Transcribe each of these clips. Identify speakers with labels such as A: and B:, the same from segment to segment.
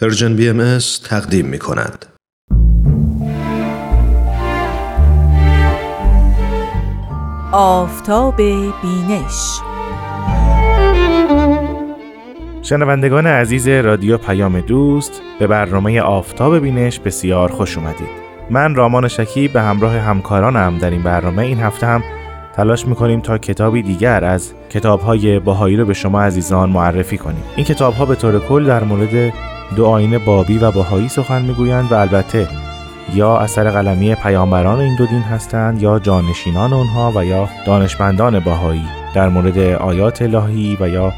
A: Persian BMS تقدیم می کند.
B: آفتاب بینش.
C: شنوندگان عزیز رادیو پیام دوست به برنامه آفتاب بینش بسیار خوش اومدید. من رامان شکی به همراه همکارانم در این برنامه این هفته هم تلاش می‌کنیم تا کتابی دیگر از کتابهای بهایی رو به شما عزیزان معرفی کنیم. این کتابها به طور کل در مورد دو آین بابی و باهایی سخن می‌گویند و البته یا اثر قلمی پیامبران این دو دین هستند یا جانشینان اونها و یا دانشمندان باهایی در مورد آیات الهی و یا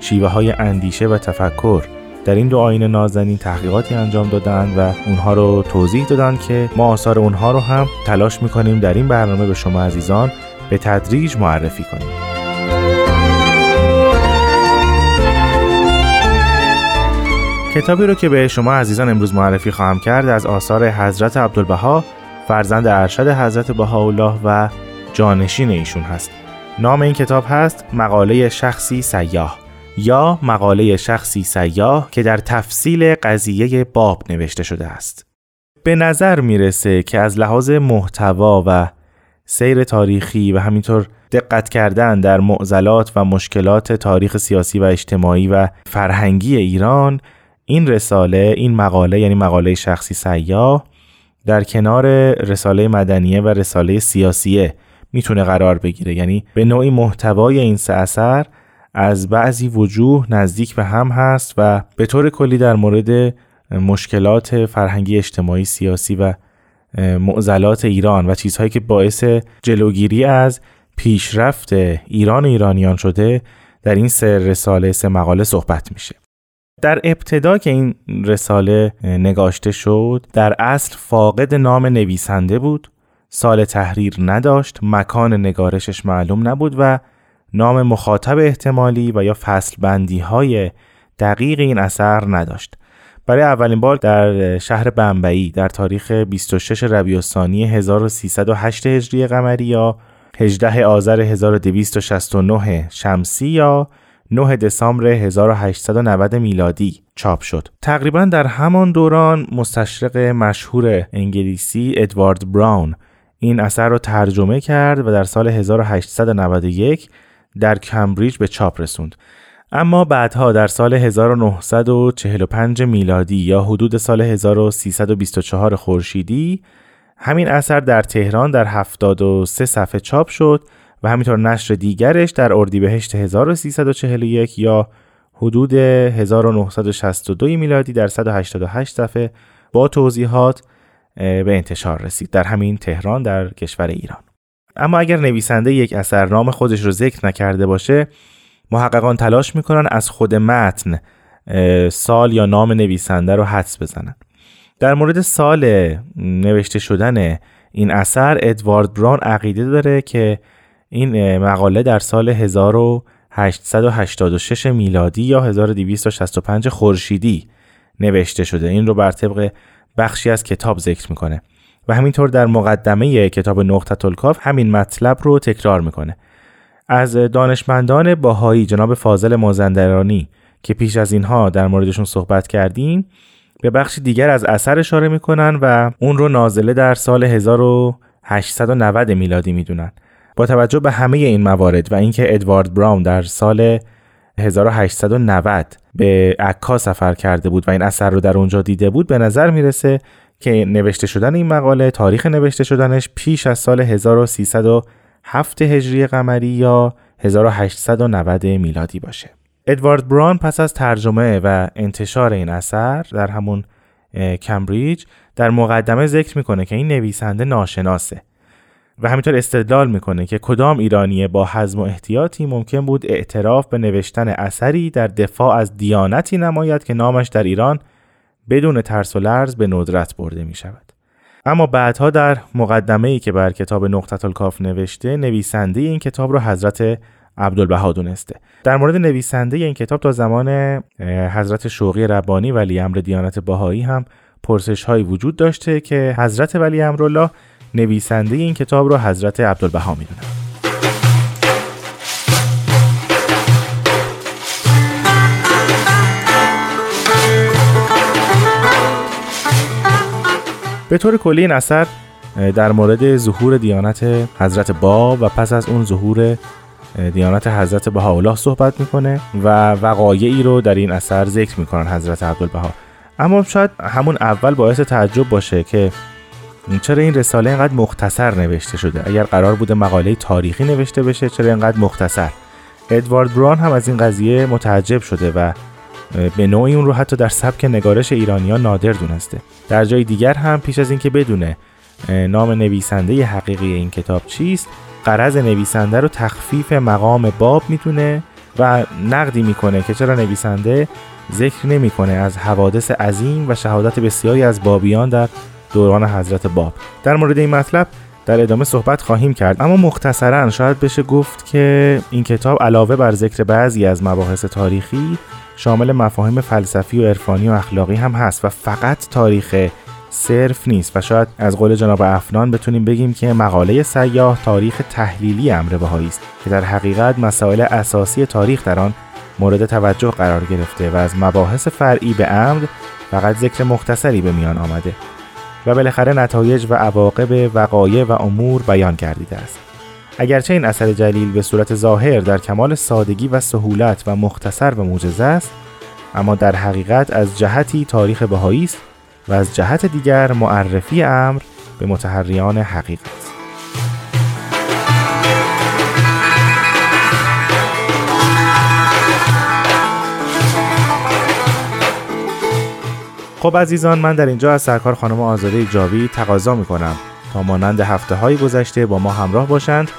C: شیوه های اندیشه و تفکر در این دو آین نازنین تحقیقاتی انجام دادند و اونها رو توضیح دادند که ما آثار اونها رو هم تلاش می‌کنیم در این برنامه به شما عزیزان به تدریج معرفی کنیم. کتابی رو که به شما عزیزان امروز معرفی خواهم کرد از آثار حضرت عبدالبها فرزند ارشد حضرت بهاءالله و جانشین ایشون هست. نام این کتاب هست مقاله شخصی سیاه یا مقاله شخصی سیاه که در تفصیل قضیه باب نوشته شده است. به نظر می‌رسه که از لحاظ محتوا و سیر تاریخی و همینطور دقت کردن در معضلات و مشکلات تاریخ سیاسی و اجتماعی و فرهنگی ایران این رساله این مقاله یعنی مقاله شخصی سیاه در کنار رساله مدنیه و رساله سیاسیه می‌تونه قرار بگیره. یعنی به نوعی محتوای این سه اثر از بعضی وجوه نزدیک به هم هست و به طور کلی در مورد مشکلات فرهنگی اجتماعی سیاسی و معضلات ایران و چیزهایی که باعث جلوگیری از پیشرفت ایران ایرانیان شده در این سه رساله سه مقاله صحبت میشه. در ابتدا که این رساله نگاشته شد در اصل فاقد نام نویسنده بود سال تحریر نداشت مکان نگارشش معلوم نبود و نام مخاطب احتمالی و یا فصل بندی های دقیق این اثر نداشت. برای اولین بار در شهر بمبئی در تاریخ 26 ربیع الثانی 1308 هجری قمری یا 18 آذر 1269 شمسی یا 9 دسامبر 1890 میلادی چاپ شد. تقریبا در همان دوران مستشرق مشهور انگلیسی ادوارد براون این اثر را ترجمه کرد و در سال 1891 در کمبریج به چاپ رسوند. اما بعدها در سال 1945 میلادی یا حدود سال 1324 خورشیدی همین اثر در تهران در 73 صفحه چاپ شد و همینطور نشر دیگرش در اردیبهشت 1341 یا حدود 1962 میلادی در 188 صفحه با توضیحات به انتشار رسید در همین تهران در کشور ایران. اما اگر نویسنده یک اثر نام خودش رو ذکر نکرده باشه محققان تلاش می‌کنن از خود متن سال یا نام نویسنده رو حدس بزنن. در مورد سال نوشته شدن این اثر ادوارد بران عقیده داره که این مقاله در سال 1886 میلادی یا 1265 خورشیدی نوشته شده. این رو بر طبق بخشی از کتاب ذکر می‌کنه و همینطور در مقدمه کتاب نقطه الکاف همین مطلب رو تکرار می‌کنه. از دانشمندان باهایی جناب فاضل مازندرانی که پیش از اینها در موردشون صحبت کردیم به بخش دیگر از اثر اشاره می‌کنن و اون رو نازله در سال 1890 میلادی می‌دونن. با توجه به همه این موارد و اینکه ادوارد براون در سال 1890 به عکا سفر کرده بود و این اثر رو در اونجا دیده بود به نظر می‌رسه که نوشته شدن این مقاله تاریخ نوشته شدنش پیش از سال 1307 هجری قمری یا 1890 میلادی باشه. ادوارد بران پس از ترجمه و انتشار این اثر در همون کمبریج در مقدمه ذکر می‌کنه که این نویسنده ناشناسه. و همینطور استدلال می‌کنه که کدام ایرانی با حزم و احتیاطی ممکن بود اعتراف به نوشتن اثری در دفاع از دیانتی نماید که نامش در ایران بدون ترس و لرز به ندرت برده می شود. اما بعدها در مقدمه ای که بر کتاب نقطت الکاف نوشته نویسنده این کتاب رو حضرت عبدالبها دونسته در مورد نویسنده این کتاب تا زمان حضرت شوقی ربانی ولی امر دیانت باهایی هم پرسش هایی وجود داشته که حضرت ولی امرالله نویسنده این کتاب رو حضرت عبدالبها می‌دونن به طور کلی این اثر در مورد ظهور دیانت حضرت باب و پس از اون ظهور دیانت حضرت بهاءالله صحبت می‌کنه و وقایعی رو در این اثر ذکر می‌کنن حضرت عبدالبها. اما شاید همون اول باعث تعجب باشه که چرا این رساله اینقدر مختصر نوشته شده؟ اگر قرار بوده مقاله تاریخی نوشته بشه چرا اینقدر مختصر؟ ادوارد بران هم از این قضیه متعجب شده و به نوعی اون رو حتی در سبک نگارش ایرانیان نادر دونسته. در جای دیگر هم پیش از اینکه بدونه نام نویسنده حقیقی این کتاب چیست قرض نویسنده رو تخفیف مقام باب می‌تونه و نقدی می‌کنه که چرا نویسنده ذکر نمی‌کنه از حوادث عظیم و شهادت بسیاری از بابیان در دوران حضرت باب. در مورد این مطلب در ادامه صحبت خواهیم کرد. اما مختصرا شاید بشه گفت که این کتاب علاوه بر ذکر بعضی از مباحث تاریخی شامل مفاهیم فلسفی و عرفانی و اخلاقی هم هست و فقط تاریخ صرف نیست و شاید از قول جناب افنان بتونیم بگیم که مقاله سیاه تاریخ تحلیلی امر بهایی است که در حقیقت مسائل اساسی تاریخ در آن مورد توجه قرار گرفته و از مباحث فرعی به عمد فقط ذکر مختصری به میان آمده. و بالاخره نتایج و عواقب وقایع و امور بیان گردیده است. اگرچه این اثر جلیل به صورت ظاهر در کمال سادگی و سهولت و مختصر و موجزه است اما در حقیقت از جهتی تاریخ بهایی است و از جهت دیگر معرفی امر به متحریان حقیقت خب عزیزان من در اینجا از سرکار خانم آزاده جاوی تقاضا می کنم تا مانند هفته های گذشته با ما همراه باشند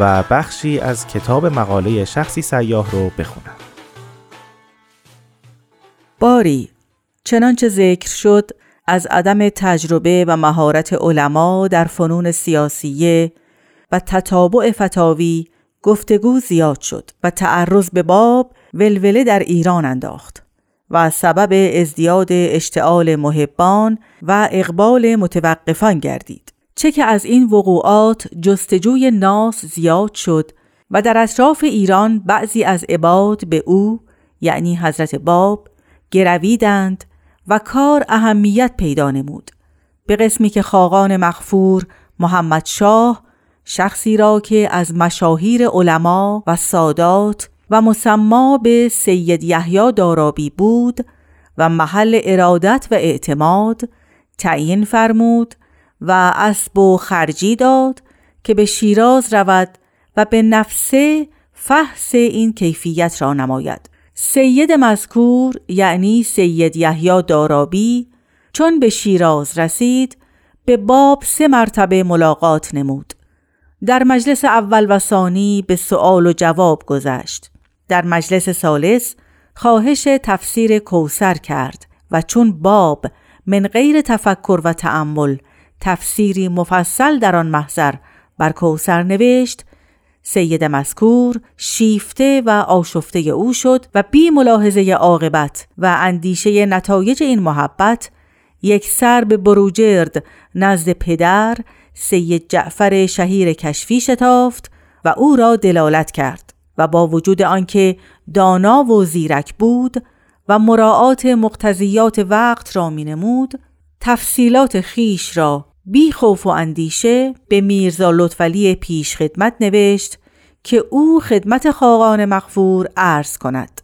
C: و بخشی از کتاب مقاله شخصی سیاه رو بخونند.
B: باری چنانچه ذکر شد از عدم تجربه و مهارت علما در فنون سیاسیه و تتابع فتاوی گفتگو زیاد شد و تعرض به باب ولوله در ایران انداخت و سبب ازدیاد اشتعال محبان و اقبال متوقفان گردید. چه که از این وقوعات جستجوی ناس زیاد شد و در اطراف ایران بعضی از عباد به او یعنی حضرت باب گرویدند و کار اهمیت پیدا نمود. به قسمی که خاقان مخفور محمد شاه شخصی را که از مشاهیر علما و سادات و مسما به سید یحیی دارابی بود و محل ارادت و اعتماد تعیین فرمود و اسب و خرجی داد که به شیراز رود و به نفسه فحص این کیفیت را نماید. سید مذکور یعنی سید یحیی دارابی چون به شیراز رسید به باب سه مرتبه ملاقات نمود. در مجلس اول و ثانی به سؤال و جواب گذشت. در مجلس سالس خواهش تفسیر کوسر کرد و چون باب من غیر تفکر و تأمل تفسیری مفصل در آن محضر بر کوسر نوشت سید مذکور شیفته و آشفته او شد و بی ملاحظه عاقبت و اندیشه نتایج این محبت یک سر به بروجرد نزد پدر سید جعفر شهیر کشفی شتافت و او را دلالت کرد. و با وجود آنکه دانا و زیرک بود و مراعات مقتضیات وقت را می نمود تفصیلات خیش را بی خوف و اندیشه به میرزا لطفلی پیش خدمت نوشت که او خدمت خاقان مغفور عرض کند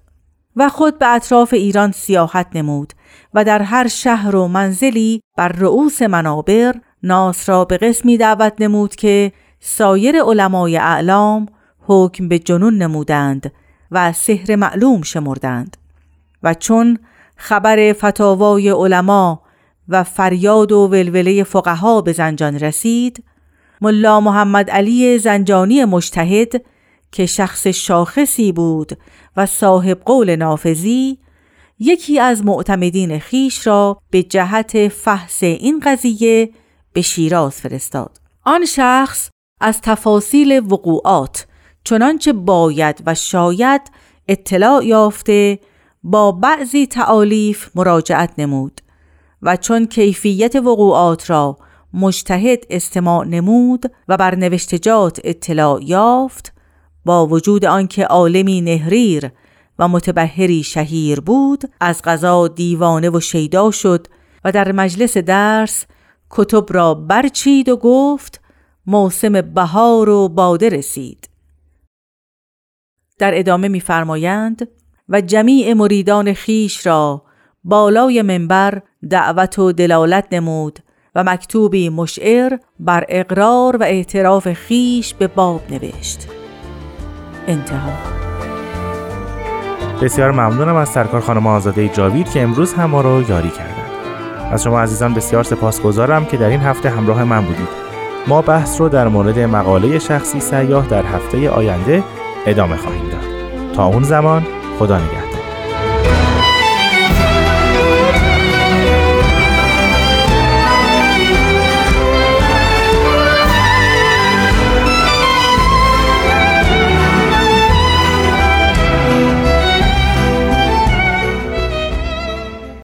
B: و خود به اطراف ایران سیاحت نمود و در هر شهر و منزلی بر رؤوس منابر ناس را به قسمی دعوت نمود که سایر علمای اعلام حکم به جنون نمودند و سحر معلوم شمردند و چون خبر فتاوای علما و فریاد و ولوله فقها به زنجان رسید ملا محمد علی زنجانی مجتهد که شخص شاخصی بود و صاحب قول نافذی یکی از معتمدین خیش را به جهت فحص این قضیه به شیراز فرستاد. آن شخص از تفاصیل وقوعات چنانچه باید و شاید اطلاع یافته با بعضی تعالیف مراجعت نمود و چون کیفیت وقوعات را مجتهد استماع نمود و بر نوشتجات اطلاع یافت با وجود آنکه عالمی نهریر و متبهری شهیر بود از غذا دیوانه و شیدا شد و در مجلس درس کتب را برچید و گفت موسم بهار و باده رسید. در ادامه می‌فرمایند و جمیع مریدان خیش را بالای منبر دعوت و دلالت نمود و مکتوبی مشعر بر اقرار و اعتراف خیش به باب نوشت انتها
C: بسیار ممنونم از سرکار خانم آزاده جاوید که امروز هم ما رو یاری کردند. از شما عزیزان بسیار سپاسگزارم که در این هفته همراه من بودید. ما بحث رو در مورد مقاله شخصی سیاه در هفته آینده ادامه خواهیم داد. تا اون زمان خدا نگهدار.